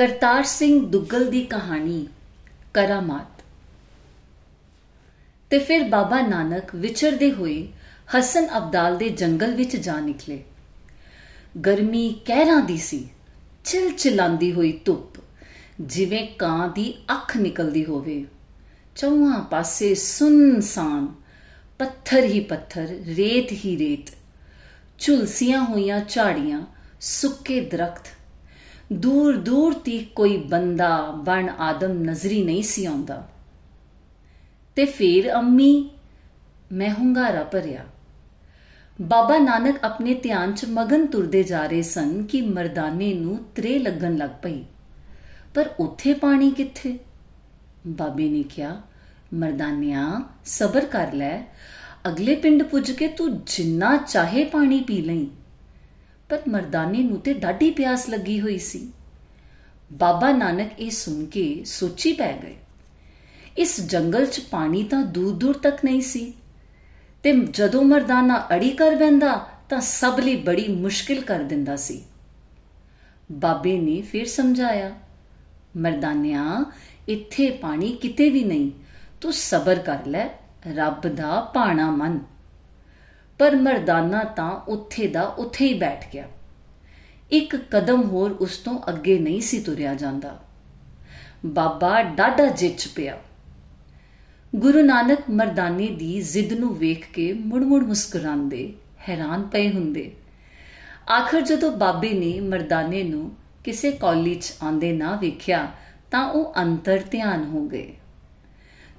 ਕਰਤਾਰ ਸਿੰਘ ਦੁੱਗਲ ਦੀ ਕਹਾਣੀ, ਕਰਾਮਾਤ। ਤੇ ਫਿਰ ਬਾਬਾ ਨਾਨਕ ਵਿਚਰਦੇ ਹੋਏ ਹਸਨ ਅਬਦਾਲ ਦੇ ਜੰਗਲ ਵਿੱਚ ਜਾ ਨਿਕਲੇ। ਗਰਮੀ ਕਹਿਰਾਂ ਦੀ ਸੀ ਚਿਲ ਚਿਲਾਂਦੀ ਹੋਈ ਧੁੱਪ, ਜਿਵੇਂ ਕਾਂ ਦੀ ਅੱਖ ਨਿਕਲਦੀ ਹੋਵੇ। ਚੌਹਾਂ ਪਾਸੇ ਸੁਨਸਾਨ, ਪੱਥਰ ਹੀ ਪੱਥਰ, ਰੇਤ ਹੀ ਰੇਤ, ਝੁਲਸੀਆਂ ਹੋਈਆਂ ਝਾੜੀਆਂ ਸੁੱਕੇ ਦਰਖਤ ਦੂਰ ਦੂਰ ਤੀਕ ਕੋਈ ਬੰਦਾ ਬਣ ਆਦਮ ਨਜ਼ਰੀ ਨਹੀਂ ਸੀ ਆਉਂਦਾ। ਤੇ ਫਿਰ ਅੰਮੀ, ਮੈਂ ਹੁੰਗਾਰਾ ਭਰਿਆ। ਬਾਬਾ ਨਾਨਕ ਆਪਣੇ ਧਿਆਨ 'ਚ ਮਗਨ ਤੁਰਦੇ ਜਾ ਰਹੇ ਸਨ ਕਿ ਮਰਦਾਨੇ ਨੂੰ ਤਰੇ ਲੱਗਣ ਲੱਗ ਪਈ। ਪਰ ਉੱਥੇ ਪਾਣੀ ਕਿੱਥੇ? ਬਾਬੇ ਨੇ ਕਿਹਾ, ਮਰਦਾਨਿਆ, ਸਬਰ ਕਰ ਲੈ। ਅਗਲੇ ਪਿੰਡ ਪੁੱਜ ਕੇ ਤੂੰ ਜਿੰਨਾ ਚਾਹੇ ਪਾਣੀ ਪੀ ਲਈ। ਪਰ ਮਰਦਾਨੇ ਨੂੰ ਤੇ ਡਾਢੀ ਪਿਆਸ ਲੱਗੀ ਹੋਈ ਸੀ। ਬਾਬਾ ਨਾਨਕ ਇਹ ਸੁਣ ਕੇ ਸੋਚੀ ਪੈ ਗਏ। ਇਸ ਜੰਗਲ 'ਚ ਪਾਣੀ ਤਾਂ ਦੂਰ ਦੂਰ ਤੱਕ ਨਹੀਂ ਸੀ। ਤੇ ਜਦੋਂ ਮਰਦਾਨਾ ਅੜੀ ਕਰ ਬੰਦਾ ਤਾਂ ਸਭ ਲਈ ਬੜੀ ਮੁਸ਼ਕਿਲ ਕਰ ਦਿੰਦਾ ਸੀ। ਬਾਬੇ ਨੇ ਫਿਰ ਸਮਝਾਇਆ, ਮਰਦਾਨਿਆ, ਇੱਥੇ ਪਾਣੀ ਕਿਤੇ ਵੀ ਨਹੀਂ। ਤੂੰ ਸਬਰ ਕਰ ਲੈ, ਰੱਬ ਦਾ ਪਾਣਾ ਮੰਨ। ਪਰ ਮਰਦਾਨਾ ਤਾਂ ਉੱਥੇ ਦਾ ਉੱਥੇ ਹੀ ਬੈਠ ਗਿਆ। ਇੱਕ ਕਦਮ ਹੋਰ ਉਸ ਤੋਂ ਅੱਗੇ ਨਹੀਂ ਸੀ ਤੁਰਿਆ ਜਾਂਦਾ। ਬਾਬਾ ਡਾਡਾ ਜਿੱਚ ਪਿਆ। ਗੁਰੂ ਨਾਨਕ ਮਰਦਾਨੇ ਦੀ ਜ਼ਿੱਦ ਨੂੰ ਵੇਖ ਕੇ ਮੁੜ-ਮੁੜ ਮੁਸਕਰਾਉਂਦੇ, ਹੈਰਾਨ ਪਏ ਹੁੰਦੇ। ਆਖਰ ਜਦੋਂ ਬਾਬੇ ਨੇ ਮਰਦਾਨੇ ਨੂੰ ਕਿਸੇ ਕਾਲਜ ਆਂਦੇ ਨਾ ਵੇਖਿਆ, ਤਾਂ ਉਹ ਅੰਤਰ ਧਿਆਨ ਹੋ ਗਏ।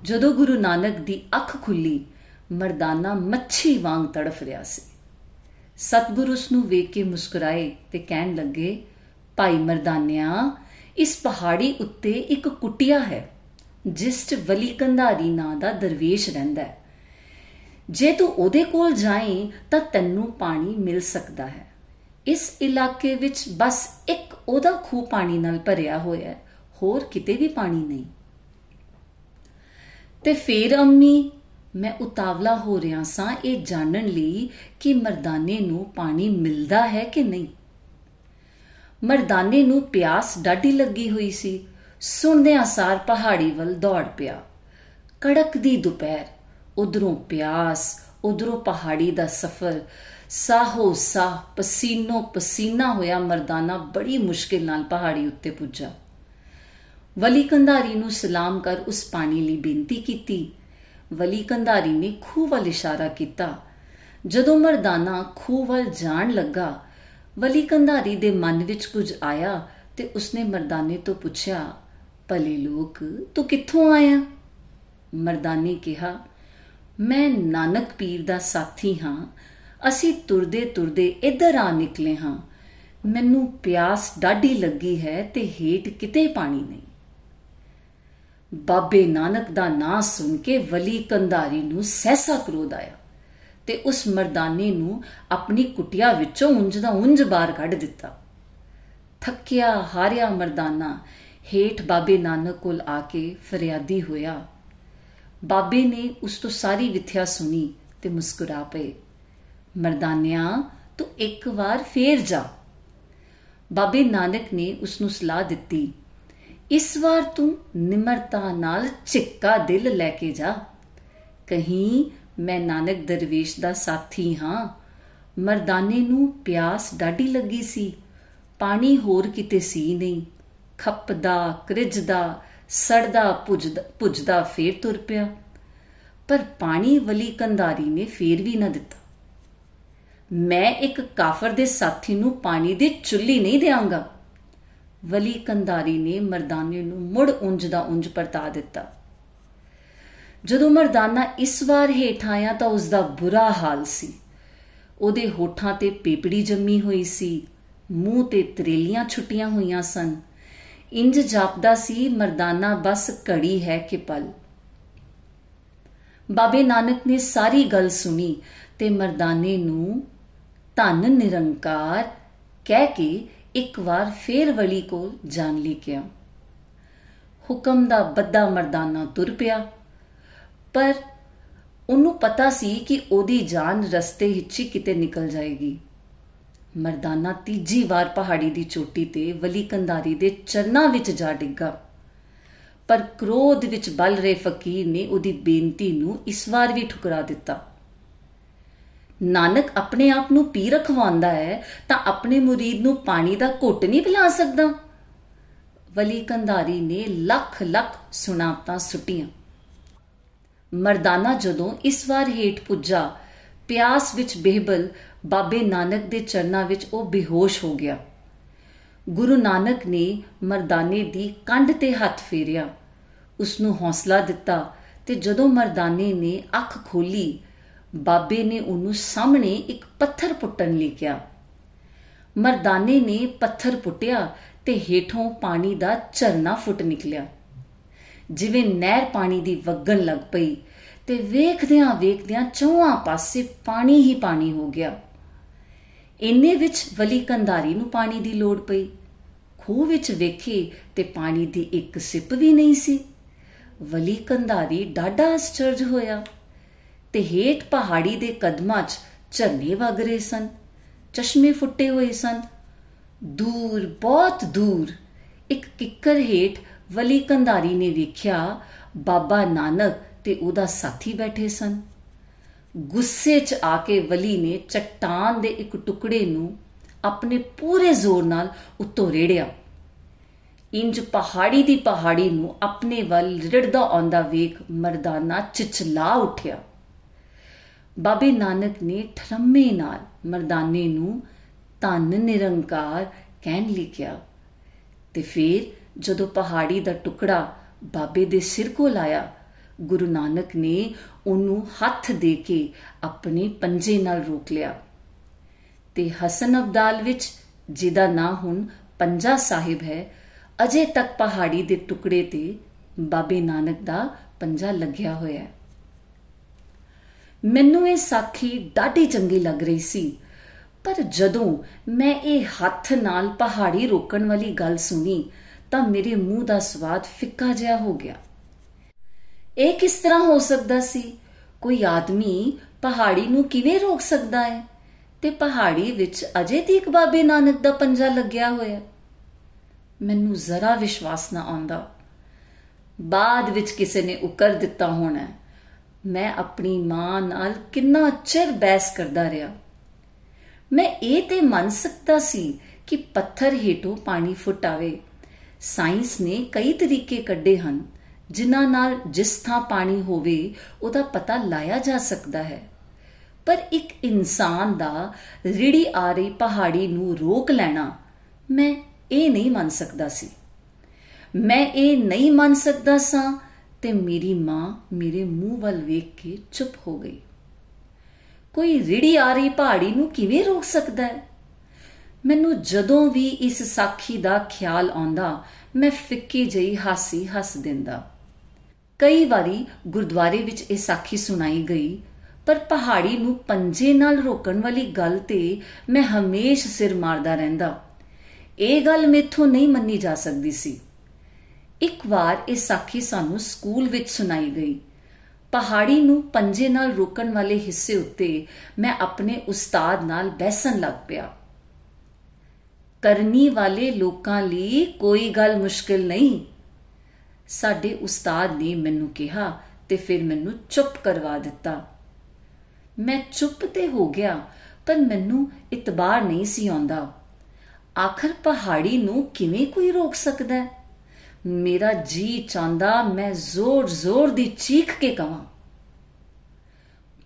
ਜਦੋਂ ਗੁਰੂ ਨਾਨਕ ਦੀ ਅੱਖ ਖੁੱਲੀ ਮਰਦਾਨਾ ਮੱਛੀ ਵਾਂਗ ਤੜਫ ਰਿਹਾ ਸੀ। ਸਤਿਗੁਰੂ ਉਸ ਨੂੰ ਵੇਖ ਕੇ ਮੁਸਕਰਾਏ ਤੇ ਕਹਿਣ ਲੱਗੇ, ਭਾਈ ਮਰਦਾਨਿਆ, ਇਸ ਪਹਾੜੀ ਉੱਤੇ ਇੱਕ ਕੁਟਿਆ ਹੈ, ਜਿਸ 'ਚ ਵਲੀ ਕੰਧਾਰੀ ਨਾਂ ਦਾ ਦਰਵੇਸ਼ ਰਹਿੰਦਾ ਹੈ। ਜੇ ਤੂੰ ਉਹਦੇ ਕੋਲ ਜਾਏ ਤਾਂ ਤੈਨੂੰ ਪਾਣੀ ਮਿਲ ਸਕਦਾ ਹੈ। ਇਸ ਇਲਾਕੇ ਵਿੱਚ ਬਸ ਇੱਕ ਉਹਦਾ ਖੂਹ ਪਾਣੀ ਨਾਲ ਭਰਿਆ ਹੋਇਆ ਹੈ, ਹੋਰ ਕਿਤੇ ਵੀ ਪਾਣੀ ਨਹੀਂ। ਤੇ ਫੇਰ ਅੰਮੀ ਮੈਂ ਉਤਾਵਲਾ ਹੋ ਰਿਹਾ ਸਾਂ ਇਹ ਜਾਣਨ ਲਈ ਕਿ ਮਰਦਾਨੇ ਨੂੰ ਪਾਣੀ ਮਿਲਦਾ ਹੈ ਕਿ ਨਹੀਂ। ਮਰਦਾਨੇ ਨੂੰ ਪਿਆਸ ਡਾਢੀ ਲੱਗੀ ਹੋਈ ਸੀ। ਸੁਣਦੇ ਆਸਾਰ ਪਹਾੜੀ ਵੱਲ ਦੌੜ ਪਿਆ। ਕੜਕਦੀ ਦੁਪਹਿਰ, ਉਧਰੋਂ ਪਿਆਸ, ਉਧਰੋਂ ਪਹਾੜੀ ਦਾ ਸਫ਼ਰ। ਸਾਹੋ ਸਾਹ ਪਸੀਨੋ ਪਸੀਨਾ ਹੋਇਆ ਮਰਦਾਨਾ ਬੜੀ ਮੁਸ਼ਕਿਲ ਨਾਲ ਪਹਾੜੀ ਉੱਤੇ ਪੁੱਜਾ। ਵਲੀ ਕੰਧਾਰੀ ਨੂੰ ਸਲਾਮ ਕਰ ਉਸ ਪਾਣੀ ਲਈ ਬੇਨਤੀ ਕੀਤੀ। ਵਲੀ ਕੰਧਾਰੀ ਨੇ ਖੂਹ ਵੱਲ ਇਸ਼ਾਰਾ ਕੀਤਾ। ਜਦੋਂ ਮਰਦਾਨਾ ਖੂਹ ਵੱਲ ਜਾਣ ਲੱਗਾ ਵਲੀ ਕੰਧਾਰੀ ਦੇ ਮਨ ਵਿੱਚ ਕੁਝ ਆਇਆ ਤੇ ਉਸਨੇ ਮਰਦਾਨੇ ਤੋਂ ਪੁੱਛਿਆ, ਭਲੇ ਲੋਕ, ਤੂੰ ਕਿੱਥੋਂ ਆਇਆ? ਮਰਦਾਨੇ ਕਿਹਾ, ਮੈਂ ਨਾਨਕ ਪੀਰ ਦਾ ਸਾਥੀ ਹਾਂ। ਅਸੀਂ ਤੁਰਦੇ ਤੁਰਦੇ ਇੱਧਰ ਆ ਨਿਕਲੇ ਹਾਂ। ਮੈਨੂੰ ਪਿਆਸ ਡਾਢੀ ਲੱਗੀ ਹੈ ਤੇ ਹੇਠ ਕਿਤੇ ਪਾਣੀ ਨਹੀਂ। ਬਾਬੇ ਨਾਨਕ ਦਾ ਨਾਂ ਸੁਣ ਕੇ ਵਲੀ ਕੰਧਾਰੀ ਨੂੰ ਸਹਿਸਾ ਕਰੋਧ ਆਇਆ ਤੇ ਉਸ ਮਰਦਾਨੇ ਨੂੰ ਆਪਣੀ ਕੁਟਿਆ ਵਿੱਚੋਂ ਉਂਝ ਦਾ ਉਂਝ ਬਾਹਰ ਕੱਢ ਦਿੱਤਾ। ਥੱਕਿਆ, ਹਾਰਿਆ ਮਰਦਾਨਾ ਹੇਠ ਬਾਬੇ ਨਾਨਕ ਕੋਲ ਆ ਕੇ ਫਰਿਆਦੀ ਹੋਇਆ। ਬਾਬੇ ਨੇ ਉਸ ਤੋਂ ਸਾਰੀ ਵਿਥਿਆ ਸੁਣੀ ਤੇ ਮੁਸਕਰਾ ਪਏ। ਮਰਦਾਨਿਆ, ਤੂੰ ਇੱਕ ਵਾਰ ਫੇਰ ਜਾ। ਬਾਬੇ ਨਾਨਕ ਨੇ ਉਸ ਨੂੰ ਸਲਾਹ ਦਿੱਤੀ ਇਸ ਵਾਰ ਤੂੰ ਨਿਮਰਤਾ ਨਾਲ ਚਿੱਕਾ ਦਿਲ ਲੈ ਕੇ ਜਾ। ਕਹੀਂ, ਮੈਂ ਨਾਨਕ ਦਰਵੇਸ਼ ਦਾ ਸਾਥੀ ਹਾਂ। ਮਰਦਾਨੇ ਨੂੰ ਪਿਆਸ ਡਾਢੀ ਲੱਗੀ ਸੀ। ਪਾਣੀ ਹੋਰ ਕਿਤੇ ਸੀ ਨਹੀਂ। ਖੱਪਦਾ, ਕ੍ਰਿਜਦਾ, ਸੜਦਾ, ਪੁੱਜਦਾ ਪੁੱਜਦਾ ਫੇਰ ਤੁਰ ਪਿਆ। ਪਰ ਪਾਣੀ ਵਲੀ ਕੰਧਾਰੀ ਨੇ ਫੇਰ ਵੀ ਨਾ ਦਿੱਤਾ। ਮੈਂ ਇੱਕ ਕਾਫਰ ਦੇ ਸਾਥੀ ਨੂੰ ਪਾਣੀ ਦੀ ਚੁੱਲੀ ਨਹੀਂ ਦੇਵਾਂਗਾ ਵਲੀ ਕੰਧਾਰੀ ਨੇ ਮਰਦਾਨੇ ਨੂੰ ਮੁੜ ਉਂਝ ਦਾ ਉਂਝ ਪਰਤਾ ਦਿੱਤਾ। ਜਦੋਂ ਮਰਦਾਨਾ ਇਸ ਵਾਰ ਹੇਠ ਆਇਆ ਤਾਂ ਉਸ ਦਾ ਬੁਰਾ ਹਾਲ ਸੀ। ਉਹਦੇ ਹੋਠਾਂ ਤੇ ਪੇਪੜੀ ਜੰਮੀ ਹੋਈ ਸੀ, ਮੂੰਹ ਤੇ ਤਰੇਲੀਆਂ ਛੁੱਟੀਆਂ ਹੋਈਆਂ ਸਨ। ਇੰਜ ਜਾਪਦਾ ਸੀ, ਮਰਦਾਨਾ ਬਸ ਘੜੀ ਹੈ ਕਿ ਪਲ। ਬਾਬੇ ਨਾਨਕ ਨੇ ਸਾਰੀ ਗੱਲ ਸੁਣੀ ਤੇ ਮਰਦਾਨੇ ਨੂੰ ਧਨ ਨਿਰੰਕਾਰ ਕਹਿ ਕੇ ਇੱਕ ਵਾਰ ਫੇਰ ਵਲੀ ਕੋਲ ਜਾਣ ਲਈ ਗਿਆ ਹੁਕਮ ਦਾ ਬੱਦਾ ਮਰਦਾਨਾ ਤੁਰ ਪਿਆ। ਪਰ ਉਹਨੂੰ ਪਤਾ ਸੀ ਕਿ ਉਹਦੀ ਜਾਨ ਰਸਤੇ ਵਿੱਚ ਹੀ ਕਿਤੇ ਨਿਕਲ ਜਾਏਗੀ। ਮਰਦਾਨਾ ਤੀਜੀ ਵਾਰ ਪਹਾੜੀ ਦੀ ਚੋਟੀ ਤੇ ਵਲੀ ਕੰਧਾਰੀ ਦੇ ਚਰਨਾਂ ਵਿੱਚ ਜਾ ਡਿੱਗਾ। ਪਰ ਕ੍ਰੋਧ ਵਿੱਚ ਬਲ ਰਹੇ ਫਕੀਰ ਨੇ ਉਹਦੀ ਬੇਨਤੀ ਨੂੰ ਇਸ ਵਾਰ ਵੀ ਠੁਕਰਾ ਦਿੱਤਾ। ਨਾਨਕ ਆਪਣੇ ਆਪ ਨੂੰ ਪੀ ਰਖਵਾਉਂਦਾ ਹੈ, ਤਾਂ ਆਪਣੇ ਮੁਰੀਦ ਨੂੰ ਪਾਣੀ ਦਾ ਘੁੱਟ ਨਹੀਂ ਪਿਲਾ ਸਕਦਾ। ਵਲੀ ਕੰਧਾਰੀ ਨੇ ਲੱਖ ਲੱਖ ਸੁਣਾਪਤਾਂ ਸੁਟੀਆਂ। ਮਰਦਾਨਾ ਜਦੋਂ ਇਸ ਵਾਰ ਹੇਠ ਪੁੱਜਾ, ਪਿਆਸ ਵਿੱਚ ਬੇਹਬਲ ਬਾਬੇ ਨਾਨਕ ਦੇ ਚਰਨਾਂ ਵਿੱਚ ਉਹ ਬੇਹੋਸ਼ ਹੋ ਗਿਆ। ਗੁਰੂ ਨਾਨਕ ਨੇ ਮਰਦਾਨੇ ਦੀ ਕੰਧ ਤੇ ਹੱਥ ਫੇਰਿਆ। ਉਸ ਨੂੰ ਹੌਸਲਾ ਦਿੱਤਾ ਤੇ ਜਦੋਂ ਮਰਦਾਨੇ ਨੇ ਅੱਖ ਖੋਲੀ ਬਾਬੇ ਨੇ ਉਹਨੂੰ ਸਾਹਮਣੇ ਇੱਕ ਪੱਥਰ ਪੁੱਟਣ ਲਈ ਕਿਹਾ। ਮਰਦਾਨੇ ਨੇ ਪੱਥਰ ਪੁੱਟਿਆ ਤੇ ਹੇਠੋਂ ਪਾਣੀ ਦਾ ਝਰਨਾ ਫੁੱਟ ਨਿਕਲਿਆ। ਜਿਵੇਂ ਨਹਿਰ ਪਾਣੀ ਦੀ ਵਗਣ ਲੱਗ ਪਈ ਤੇ ਵੇਖਦਿਆਂ ਵੇਖਦਿਆਂ ਚੌਹਾਂ ਪਾਸੇ ਪਾਣੀ ਹੀ ਪਾਣੀ ਹੋ ਗਿਆ। ਇੰਨੇ ਵਿੱਚ ਵਲੀ ਕੰਧਾਰੀ ਨੂੰ ਪਾਣੀ ਦੀ ਲੋੜ ਪਈ। ਖੂਹ ਵਿੱਚ ਵੇਖੇ ਤੇ ਪਾਣੀ ਦੀ ਇੱਕ ਸਿਪ ਵੀ ਨਹੀਂ ਸੀ। ਵਲੀ ਕੰਧਾਰੀ ਡਾਡਾ ਅਸਚਰਜ ਹੋਇਆ। ਤੇ ਹੇਠ ਪਹਾੜੀ ਦੇ ਕਦਮਾਂ 'ਚ ਝਰਨੇ ਵਗ ਰਹੇ ਸਨ, ਚਸ਼ਮੇ ਫੁੱਟੇ ਹੋਏ ਸਨ। ਦੂਰ, ਬਹੁਤ ਦੂਰ, ਇੱਕ ਕਿੱਕਰ ਹੇਠ ਵਲੀ ਕੰਧਾਰੀ ਨੇ ਵੇਖਿਆ ਬਾਬਾ ਨਾਨਕ ਤੇ ਉਹਦਾ ਸਾਥੀ ਬੈਠੇ ਸਨ। ਗੁੱਸੇ 'ਚ ਆ ਕੇ ਵਲੀ ਨੇ ਚਟਾਨ ਦੇ ਇੱਕ ਟੁਕੜੇ ਨੂੰ ਆਪਣੇ ਪੂਰੇ ਜ਼ੋਰ ਨਾਲ ਉੱਤੋਂ ਰੇੜਿਆ। ਇੰਜ ਪਹਾੜੀ ਦੀ ਪਹਾੜੀ ਨੂੰ ਆਪਣੇ ਵੱਲ ਰਿੜਦਾ ਆਉਂਦਾ ਵੇਖ ਮਰਦਾਨਾ ਚਿਚਲਾ ਉੱਠਿਆ। ਬਾਬੇ ਨਾਨਕ ਨੇ ਠਰਮੇ ਨਾਲ ਮਰਦਾਨੇ ਨੂੰ ਧੰਨ ਨਿਰੰਕਾਰ ਕਹਿਣ ਲਿਖਿਆ ਤੇ ਫਿਰ ਜਦੋਂ ਪਹਾੜੀ ਦਾ ਟੁਕੜਾ ਬਾਬੇ ਦੇ ਸਿਰ ਕੋਲ ਆਇਆ, ਗੁਰੂ ਨਾਨਕ ਨੇ ਉਹਨੂੰ ਹੱਥ ਦੇ ਕੇ ਆਪਣੇ ਪੰਜੇ ਨਾਲ ਰੋਕ ਲਿਆ। ਤੇ ਹਸਨ ਅਬਦਾਲ ਵਿੱਚ, ਜਿਹਦਾ ਨਾਂ ਹੁਣ ਪੰਜਾ ਸਾਹਿਬ ਹੈ, ਅਜੇ ਤੱਕ ਪਹਾੜੀ ਦੇ ਟੁਕੜੇ ਤੇ ਬਾਬੇ ਨਾਨਕ ਦਾ ਪੰਜਾ ਲੱਗਿਆ ਹੋਇਆ ਹੈ। ਮੈਨੂੰ ਇਹ ਸਾਖੀ ਡਾਢੀ ਚੰਗੀ ਲੱਗ ਰਹੀ ਸੀ। ਪਰ ਜਦੋਂ ਮੈਂ ਇਹ ਹੱਥ ਨਾਲ ਪਹਾੜੀ ਰੋਕਣ ਵਾਲੀ ਗੱਲ ਸੁਣੀ, ਤਾਂ ਮੇਰੇ ਮੂੰਹ ਦਾ ਸਵਾਦ ਫਿੱਕਾ ਜਿਹਾ ਹੋ ਗਿਆ। ਇਹ ਕਿਸ ਤਰ੍ਹਾਂ ਹੋ ਸਕਦਾ ਸੀ? ਕੋਈ ਆਦਮੀ ਪਹਾੜੀ ਨੂੰ ਕਿਵੇਂ ਰੋਕ ਸਕਦਾ ਹੈ? ਤੇ ਪਹਾੜੀ ਵਿੱਚ ਅਜੇ ਤੀਕ ਬਾਬੇ ਨਾਨਕ ਦਾ ਪੰਜਾ ਲੱਗਿਆ ਹੋਇਆ। ਮੈਨੂੰ ਜ਼ਰਾ ਵਿਸ਼ਵਾਸ ਨਾ ਆਉਂਦਾ। ਬਾਅਦ ਵਿੱਚ ਕਿਸੇ ਨੇ ਉਕਰ ਦਿੱਤਾ ਹੋਣਾ। ਮੈਂ ਆਪਣੀ ਮਾਂ ਨਾਲ ਕਿੰਨਾ ਚਿਰ ਬੈਸ ਕਰਦਾ ਰਿਹਾ। ਮੈਂ ਇਹ ਤੇ ਮੰਨ ਸਕਦਾ ਸੀ ਕਿ ਪੱਥਰ ਹੇਠੋਂ ਪਾਣੀ ਫੁੱਟਾਵੇ ਸਾਇੰਸ ਨੇ ਕਈ ਤਰੀਕੇ ਕੱਢੇ ਹਨ, ਜਿਨ੍ਹਾਂ ਨਾਲ ਜਿਸ ਥਾਂ ਪਾਣੀ ਹੋਵੇ, ਉਹਦਾ ਪਤਾ ਲਾਇਆ ਜਾ ਸਕਦਾ ਹੈ। ਪਰ ਇੱਕ ਇਨਸਾਨ ਦਾ ਰਿੜੀ ਆ ਰਹੀ ਪਹਾੜੀ ਨੂੰ ਰੋਕ ਲੈਣਾ ਮੈਂ ਇਹ ਨਹੀਂ ਮੰਨ ਸਕਦਾ ਸੀ। ਮੈਂ ਇਹ ਨਹੀਂ ਮੰਨ ਸਕਦਾ ਸਾਂ ਤੇ ਮੇਰੀ ਮਾਂ ਮੇਰੇ ਮੂੰਹ ਵੱਲ ਵੇਖ ਕੇ ਚੁੱਪ ਹੋ ਗਈ। ਕੋਈ ਰਿੜੀ ਆ ਰਹੀ ਪਹਾੜੀ ਨੂੰ ਕਿਵੇਂ ਰੋਕ ਸਕਦਾ ਹੈ? ਮੈਨੂੰ ਜਦੋਂ ਵੀ ਇਸ ਸਾਖੀ ਦਾ ਖਿਆਲ ਆਉਂਦਾ, ਮੈਂ ਫਿੱਕੀ ਜਈ ਹਾਸੀ ਹੱਸ ਦਿੰਦਾ। ਕਈ ਵਾਰੀ ਗੁਰਦੁਆਰੇ ਵਿੱਚ ਇਹ ਸਾਖੀ ਸੁਣਾਈ ਗਈ, ਪਰ ਪਹਾੜੀ ਨੂੰ ਪੰਜੇ ਨਾਲ ਰੋਕਣ ਵਾਲੀ ਗੱਲ ਤੇ ਮੈਂ ਹਮੇਸ਼ ਸਿਰ ਮਾਰਦਾ ਰਹਿੰਦਾ। ਇਹ ਗੱਲ ਮੇਥੋਂ ਨਹੀਂ ਮੰਨੀ ਜਾ ਸਕਦੀ ਸੀ। ਇੱਕ ਵਾਰ ਇਹ ਸਾਖੀ ਸਾਨੂੰ ਸਕੂਲ ਵਿੱਚ ਸੁਣਾਈ ਗਈ। ਪਹਾੜੀ ਨੂੰ ਪੰਜੇ ਨਾਲ ਰੋਕਣ ਵਾਲੇ ਹਿੱਸੇ ਉੱਤੇ ਮੈਂ ਆਪਣੇ ਉਸਤਾਦ ਨਾਲ ਬੈਸਣ ਲੱਗ ਪਿਆ। ਕਰਨੀ ਵਾਲੇ ਲੋਕਾਂ ਲਈ ਕੋਈ ਗੱਲ ਮੁਸ਼ਕਿਲ ਨਹੀਂ। ਸਾਡੇ ਉਸਤਾਦ ਨੇ ਮੈਨੂੰ ਕਿਹਾ ਤੇ ਫਿਰ ਮੈਨੂੰ ਚੁੱਪ ਕਰਵਾ ਦਿੱਤਾ। ਮੈਂ ਚੁੱਪ ਤੇ ਹੋ ਗਿਆ, ਪਰ ਮੈਨੂੰ ਇਤਬਾਰ ਨਹੀਂ ਸੀ ਆਉਂਦਾ। ਆਖਰ ਪਹਾੜੀ ਨੂੰ ਕਿਵੇਂ ਕੋਈ ਰੋਕ ਸਕਦਾ ਹੈ? ਮੇਰਾ ਜੀ ਚਾਹੁੰਦਾ ਮੈਂ ਜ਼ੋਰ-ਜ਼ੋਰ ਦੀ ਚੀਖ ਕੇ ਕਵਾਂ।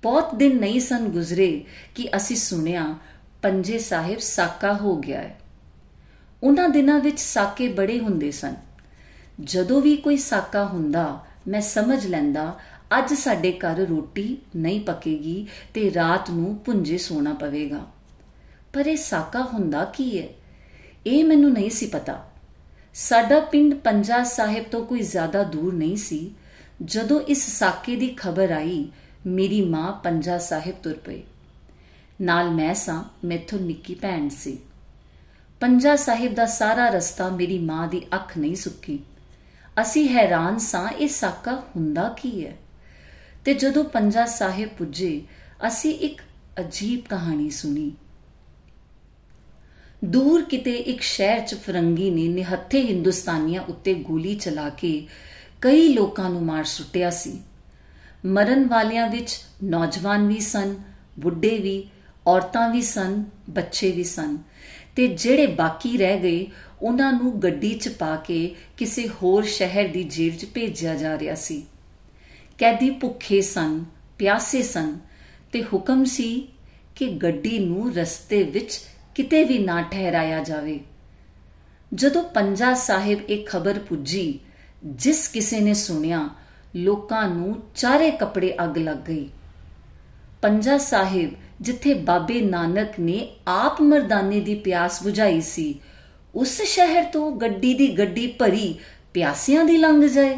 ਬਹੁਤ ਦਿਨ ਨਹੀਂ ਸਨ ਗੁਜ਼ਰੇ ਕਿ ਅਸੀਂ ਸੁਣਿਆ, ਪੰਜੇ ਸਾਹਿਬ ਸਾਕਾ ਹੋ ਗਿਆ ਹੈ। ਉਹਨਾਂ ਦਿਨਾਂ ਵਿੱਚ ਸਾਕੇ ਬੜੇ ਹੁੰਦੇ ਸਨ। ਜਦੋਂ ਵੀ ਕੋਈ ਸਾਕਾ ਹੁੰਦਾ, ਮੈਂ ਸਮਝ ਲੈਂਦਾ, ਅੱਜ ਸਾਡੇ ਘਰ ਰੋਟੀ ਨਹੀਂ ਪੱਕੇਗੀ ਤੇ ਰਾਤ ਨੂੰ ਪੁੰਜੇ ਸੋਣਾ ਪਵੇਗਾ। ਪਰ ਇਹ ਸਾਕਾ ਹੁੰਦਾ ਕੀ ਹੈ? ਇਹ ਮੈਨੂੰ ਨਹੀਂ ਸੀ ਪਤਾ। ਸਾਡਾ ਪਿੰਡ ਪੰਜਾ ਸਾਹਿਬ ਤੋਂ ਕੋਈ ਜ਼ਿਆਦਾ ਦੂਰ ਨਹੀਂ ਸੀ। ਜਦੋਂ ਇਸ ਸਾਕੇ ਦੀ ਖਬਰ ਆਈ, ਮੇਰੀ ਮਾਂ ਪੰਜਾ ਸਾਹਿਬ ਤੁਰ ਪਈ। ਨਾਲ ਮੈਂ ਸਾਂ, ਮੈਥੋਂ ਨਿੱਕੀ ਭੈਣ ਸੀ। ਪੰਜਾ ਸਾਹਿਬ ਦਾ ਸਾਰਾ ਰਸਤਾ ਮੇਰੀ ਮਾਂ ਦੀ ਅੱਖ ਨਹੀਂ ਸੁੱਕੀ। ਅਸੀਂ ਹੈਰਾਨ ਸਾਂ, ਇਹ ਸਾਕਾ ਹੁੰਦਾ ਕੀ ਹੈ? ਤੇ ਜਦੋਂ ਪੰਜਾ ਸਾਹਿਬ ਪੁੱਜੇ, ਅਸੀਂ ਇੱਕ ਅਜੀਬ ਕਹਾਣੀ ਸੁਣੀ। ਦੂਰ ਕਿਤੇ ਇੱਕ ਸ਼ਹਿਰ 'ਚ ਫਰੰਗੀ ਨੇ ਨਿਹੱਥੇ ਹਿੰਦੁਸਤਾਨੀਆਂ ਉੱਤੇ ਗੋਲੀ ਚਲਾ ਕੇ ਕਈ ਲੋਕਾਂ ਨੂੰ ਮਾਰ ਸੁੱਟਿਆ ਸੀ। ਮਰਨ ਵਾਲਿਆਂ ਵਿੱਚ ਨੌਜਵਾਨ ਵੀ ਸਨ, ਬੁੱਢੇ ਵੀ, ਔਰਤਾਂ ਵੀ ਸਨ, ਬੱਚੇ ਵੀ ਸਨ ਤੇ ਜਿਹੜੇ ਬਾਕੀ ਰਹਿ ਗਏ, ਉਹਨਾਂ ਨੂੰ ਗੱਡੀ 'ਚ ਪਾ ਕੇ ਕਿਸੇ ਹੋਰ ਸ਼ਹਿਰ ਦੀ ਜੇਲ੍ਹ 'ਚ ਭੇਜਿਆ ਜਾ ਰਿਹਾ ਸੀ। ਕੈਦੀ ਭੁੱਖੇ ਸਨ, ਪਿਆਸੇ ਸਨ ਤੇ ਹੁਕਮ ਸੀ ਕਿ ਗੱਡੀ ਨੂੰ ਰਸਤੇ ਵਿੱਚ ਕਿਤੇ ਵੀ ਨਾ ਠਹਿਰਾਇਆ ਜਾਵੇ। ਜਦੋਂ ਪੰਜਾ ਸਾਹਿਬ ਇਹ ਖਬਰ ਪੁੱਜੀ, ਜਿਸ ਕਿਸੇ ਨੇ ਸੁਣਿਆ, ਲੋਕਾਂ ਨੂੰ ਚਾਰੇ ਕੱਪੜੇ ਅੱਗ ਲੱਗ ਗਈ। ਪੰਜਾ ਸਾਹਿਬ ਜਿੱਥੇ ਬਾਬੇ ਨਾਨਕ ਨੇ ਆਪ ਮਰਦਾਨੇ ਦੀ ਪਿਆਸ ਬੁਝਾਈ ਸੀ, ਉਸ ਸ਼ਹਿਰ ਤੋਂ ਗੱਡੀ ਦੀ ਗੱਡੀ ਭਰੀ ਪਿਆਸਿਆਂ ਦੀ ਲੰਘ ਜਾਏ,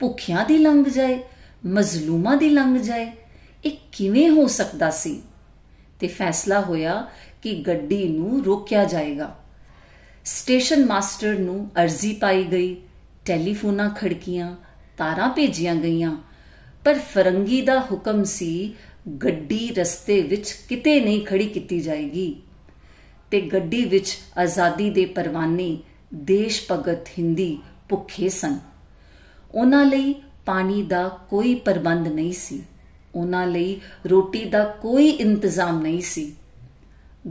ਭੁੱਖਿਆਂ ਦੀ ਲੰਘ ਜਾਏ, ਮਜ਼ਲੂਮਾਂ ਦੀ ਲੰਘ ਜਾਏ, ਇਹ ਕਿਵੇਂ ਹੋ ਸਕਦਾ ਸੀ? ਤੇ ਫੈਸਲਾ ਹੋਇਆ ਕਿ ਗੱਡੀ ਨੂੰ ਰੋਕਿਆ ਜਾਏਗਾ। ਸਟੇਸ਼ਨ ਮਾਸਟਰ ਨੂੰ ਅਰਜ਼ੀ ਪਾਈ ਗਈ, ਟੈਲੀਫੋਨਾਂ ਖੜਕੀਆਂ, ਤਾਰਾਂ ਭੇਜੀਆਂ ਗਈਆਂ, ਪਰ ਫਰੰਗੀ ਦਾ ਹੁਕਮ ਸੀ, ਗੱਡੀ ਰਸਤੇ ਵਿੱਚ ਕਿਤੇ ਨਹੀਂ ਖੜੀ ਕੀਤੀ ਜਾਏਗੀ। ਤੇ ਗੱਡੀ ਵਿੱਚ ਆਜ਼ਾਦੀ ਦੇ ਪਰਵਾਨੇ ਦੇਸ਼ ਭਗਤ ਹਿੰਦੀ ਭੁੱਖੇ ਸਨ। ਉਹਨਾਂ ਲਈ ਪਾਣੀ ਦਾ ਕੋਈ ਪ੍ਰਬੰਧ ਨਹੀਂ ਸੀ। ਉਹਨਾਂ ਲਈ ਰੋਟੀ ਦਾ ਕੋਈ ਇੰਤਜ਼ਾਮ ਨਹੀਂ ਸੀ।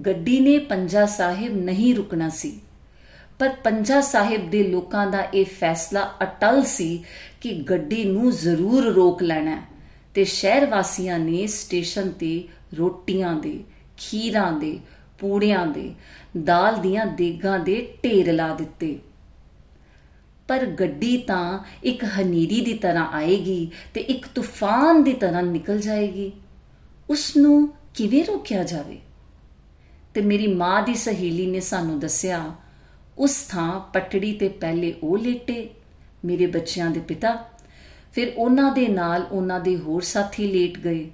ਗੱਡੀ ਨੇ ਪੰਜਾ ਸਾਹਿਬ ਨਹੀਂ ਰੁਕਣਾ ਸੀ। ਪਰ ਪੰਜਾ ਸਾਹਿਬ ਦੇ ਲੋਕਾਂ ਦਾ ਇਹ ਫੈਸਲਾ ਅਟਲ ਸੀ ਕਿ ਗੱਡੀ ਨੂੰ ਜ਼ਰੂਰ ਰੋਕ ਲੈਣਾ ਤੇ ਸ਼ਹਿਰ ਵਾਸੀਆਂ ਨੇ ਸਟੇਸ਼ਨ ਤੇ ਰੋਟੀਆਂ ਦੇ, ਖੀਰਾਂ ਦੇ, ਪੂੜਿਆਂ ਦੇ, ਦਾਲ ਦੀਆਂ ਦੇਗਾਂ ਦੇ ਢੇਰ ਲਾ ਦਿੱਤੇ। ਪਰ ਗੱਡੀ ਤਾਂ ਇੱਕ ਹਨੀਰੀ ਦੀ ਤਰ੍ਹਾਂ ਆਏਗੀ ਤੇ ਇੱਕ ਤੂਫਾਨ ਦੀ ਤਰ੍ਹਾਂ ਨਿਕਲ ਜਾਏਗੀ। ਉਸ ਨੂੰ ਕਿਵੇਂ ਰੋਕਿਆ ਜਾਵੇ? ਤੇ ਮੇਰੀ ਮਾਂ ਦੀ ਸਹੇਲੀ ਨੇ ਸਾਨੂੰ ਦੱਸਿਆ, ਉਸ ਥਾਂ ਪਟੜੀ ਤੇ ਪਹਿਲੇ ਉਹ ਲੇਟੇ, ਮੇਰੇ ਬੱਚਿਆਂ ਦੇ ਪਿਤਾ। ਫਿਰ ਉਹਨਾਂ ਦੇ ਨਾਲ ਉਹਨਾਂ ਦੇ ਹੋਰ ਸਾਥੀ ਲੇਟ ਗਏ।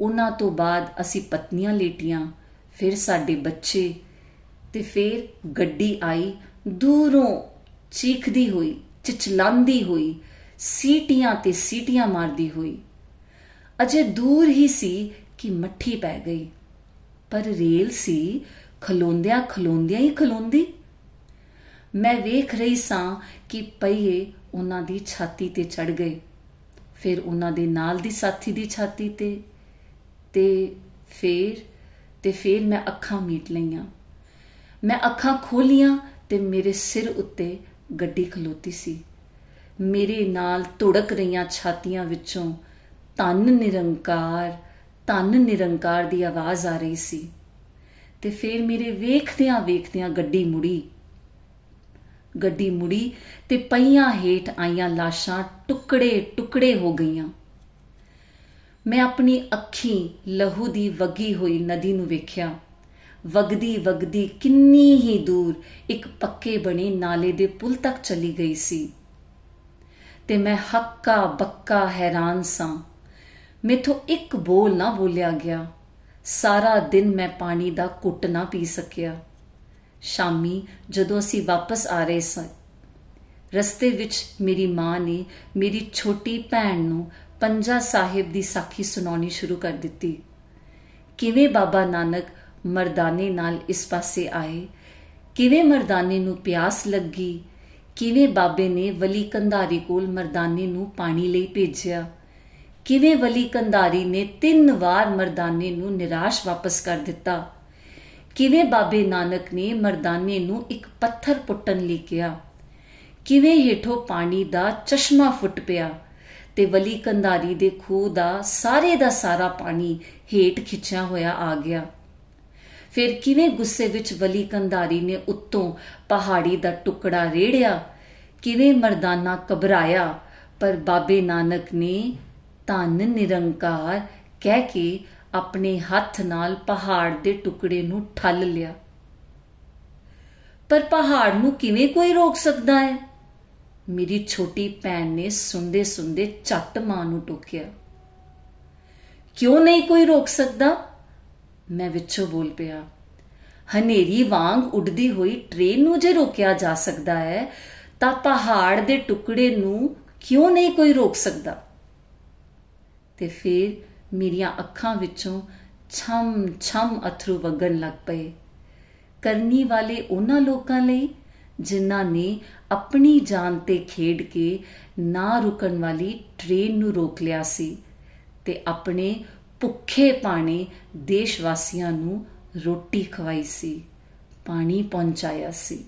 ਉਹਨਾਂ ਤੋਂ ਬਾਅਦ ਅਸੀਂ ਪਤਨੀਆਂ ਲੇਟੀਆਂ, ਫਿਰ ਸਾਡੇ ਬੱਚੇ ਤੇ ਫਿਰ ਗੱਡੀ ਆਈ, ਦੂਰੋਂ ਚੀਖਦੀ ਹੋਈ, ਚਿਚਲਾਂਦੀ ਹੋਈ, ਸੀਟੀਆਂ ਤੇ ਸੀਟੀਆਂ ਮਾਰਦੀ ਹੋਈ। ਅਜੇ ਦੂਰ ਹੀ ਸੀ ਕਿ ਮੱਠੀ ਪੈ ਗਈ। ਪਰ ਰੇਲ ਸੀ, ਖਲੋਂਦਿਆਂ ਖਲੋਂਦਿਆਂ ਹੀ ਖਲੋਂਦੀ। ਮੈਂ ਵੇਖ ਰਹੀ ਸਾਂ ਕਿ ਪਈਏ ਉਹਨਾਂ ਦੀ ਛਾਤੀ ਤੇ ਚੜ ਗਏ। ਫਿਰ ਉਹਨਾਂ ਦੇ ਨਾਲ ਦੀ ਸਾਥੀ ਦੀ ਛਾਤੀ ਤੇ ਤੇ ਫਿਰ ਤੇ ਫਿਰ ਮੈਂ ਅੱਖਾਂ ਮੀਟ ਲਈਆਂ। ਮੈਂ ਅੱਖਾਂ ਖੋਲੀਆਂ ਤੇ ਮੇਰੇ ਸਿਰ ਉੱਤੇ ਗੱਡੀ ਖਲੋਤੀ ਸੀ। ਮੇਰੇ ਨਾਲ ਧੜਕ ਰਹੀਆਂ ਛਾਤੀਆਂ ਵਿੱਚੋਂ ਤਨ ਨਿਰੰਕਾਰ ਤਨ ਨਿਰੰਕਾਰ ਦੀ ਆਵਾਜ਼ ਆ ਰਹੀ ਸੀ। ਤੇ ਫਿਰ ਮੇਰੇ ਵੇਖਦਿਆਂ ਵੇਖਦਿਆਂ ਗੱਡੀ ਮੁੜੀ। ਗੱਡੀ ਮੁੜੀ ਤੇ ਪਈਆਂ ਹੇਠ ਆਈਆਂ ਲਾਸ਼ਾਂ ਟੁਕੜੇ ਟੁਕੜੇ ਹੋ ਗਈਆਂ। ਮੈਂ ਆਪਣੀ ਅੱਖੀਂ ਲਹੂ ਦੀ ਵਗੀ ਹੋਈ ਨਦੀ ਨੂੰ ਵੇਖਿਆ। ਵਗਦੀ ਵਗਦੀ ਕਿੰਨੀ ਹੀ ਦੂਰ ਇੱਕ ਪੱਕੇ ਬਣੇ ਨਾਲੇ ਦੇ ਪੁਲ ਤੱਕ ਚਲੀ ਗਈ ਸੀ। ਤੇ ਮੈਂ ਹੱਕਾ ਬੱਕਾ ਹੈਰਾਨ ਸਾਂ। ਮੇਥੋਂ ਇੱਕ ਬੋਲ ਨਾ ਬੋਲਿਆ ਗਿਆ। ਸਾਰਾ ਦਿਨ ਮੈਂ ਪਾਣੀ ਦਾ ਘੁੱਟ ਨਾ ਪੀ ਸਕਿਆ। ਸ਼ਾਮੀ ਜਦੋਂ ਅਸੀਂ ਵਾਪਸ ਆ ਰਹੇ ਸਾਂ, ਰਸਤੇ ਵਿੱਚ ਮੇਰੀ ਮਾਂ ਨੇ ਮੇਰੀ ਛੋਟੀ ਭੈਣ ਨੂੰ ਪੰਜਾ ਸਾਹਿਬ ਦੀ ਸਾਖੀ ਸੁਣਾਉਣੀ ਸ਼ੁਰੂ ਕਰ ਦਿੱਤੀ। ਕਿਵੇਂ ਬਾਬਾ ਨਾਨਕ ਮਰਦਾਨੇ ਨਾਲ ਇਸ ਪਾਸੇ ਆਏ? ਕਿਵੇਂ ਮਰਦਾਨੇ ਨੂੰ ਪਿਆਸ ਲੱਗੀ? ਕਿਵੇਂ ਬਾਬੇ ਨੇ ਵਲੀ ਕੰਧਾਰੀ ਕੋਲ ਮਰਦਾਨੇ ਨੂੰ ਪਾਣੀ ਲਈ ਭੇਜਿਆ? ਕਿਵੇਂ ਵਲੀ ਕੰਧਾਰੀ ਨੇ ਤਿੰਨ ਵਾਰ ਮਰਦਾਨੇ ਨੂੰ ਨਿਰਾਸ਼ ਵਾਪਸ ਕਰ ਦਿੱਤਾ? ਕਿਵੇਂ ਬਾਬੇ ਨਾਨਕ ਨੇ ਮਰਦਾਨੇ ਨੂੰ ਇੱਕ ਪੱਥਰ ਪੁੱਟਣ ਲਈ ਕਿਹਾ? ਕਿਵੇਂ ਹੇਠੋਂ ਪਾਣੀ ਦਾ ਚਸ਼ਮਾ ਫੁੱਟ ਪਿਆ? ਤੇ ਵਲੀ ਕੰਧਾਰੀ ਦੇ ਖੂਹ ਦਾ ਸਾਰੇ ਦਾ ਸਾਰਾ ਪਾਣੀ ਹੇਠ ਖਿੱਚਿਆ ਹੋਇਆ ਆ ਗਿਆ। ਫਿਰ ਕਿਵੇਂ ਗੁੱਸੇ ਵਿੱਚ ਵਲੀ ਕੰਧਾਰੀ ਨੇ ਉੱਤੋਂ ਪਹਾੜੀ ਦਾ ਟੁਕੜਾ ਰੇੜਿਆ? ਕਿਵੇਂ ਮਰਦਾਨਾ ਘਬਰਾਇਆ? ਪਰ ਬਾਬੇ ਨਾਨਕ ਨੇ ਧੰਨ ਨਿਰੰਕਾਰ ਕਹਿ ਕੇ ਆਪਣੇ ਹੱਥ ਨਾਲ ਪਹਾੜ ਦੇ ਟੁਕੜੇ ਨੂੰ ਠੱਲ ਲਿਆ। ਪਰ ਪਹਾੜ ਨੂੰ ਕਿਵੇਂ ਕੋਈ ਰੋਕ ਸਕਦਾ ਹੈ? ਮੇਰੀ ਛੋਟੀ ਭੈਣ ਨੇ ਸੁੰਦੇ ਸੁੰਦੇ ਝੱਟ ਮਾਂ ਨੂੰ ਟੋਕਿਆ। ਕਿਉਂ ਨਹੀਂ ਕੋਈ ਰੋਕ ਸਕਦਾ? ਮੈਂ ਵਿੱਚੋਂ ਬੋਲ ਪਿਆ। ਹਨੇਰੀ ਵਾਂਗ ਉੱਡਦੀ ਹੋਈ ਟ੍ਰੇਨ ਨੂੰ ਜੇ ਰੋਕਿਆ ਜਾ ਸਕਦਾ ਹੈ, ਤਾਂ ਪਹਾੜ ਦੇ ਟੁਕੜੇ ਨੂੰ ਕਿਉਂ ਨਹੀਂ ਕੋਈ ਰੋਕ ਸਕਦਾ? ਤੇ ਫਿਰ ਮੇਰੀਆਂ ਅੱਖਾਂ ਵਿੱਚੋਂ ਛਮ ਛਮ ਅਥਰੂ ਵਗਣ ਲੱਗ ਪਏ। ਕਰਨੀ ਵਾਲੇ ਉਹਨਾਂ ਲੋਕਾਂ ਲਈ ਜਿਨ੍ਹਾਂ ਨੇ ਆਪਣੀ ਜਾਨ ਤੇ ਖੇਡ ਕੇ ਨਾ ਰੁਕਣ ਵਾਲੀ ਟ੍ਰੇਨ ਨੂੰ ਰੋਕ ਲਿਆ ਸੀ ਤੇ ਆਪਣੇ ਭੁੱਖੇ ਪਾਣੇ ਦੇਸ਼ ਵਾਸੀਆਂ ਨੂੰ ਰੋਟੀ ਖਵਾਈ ਸੀ, ਪਾਣੀ ਪਹੁੰਚਾਇਆ ਸੀ।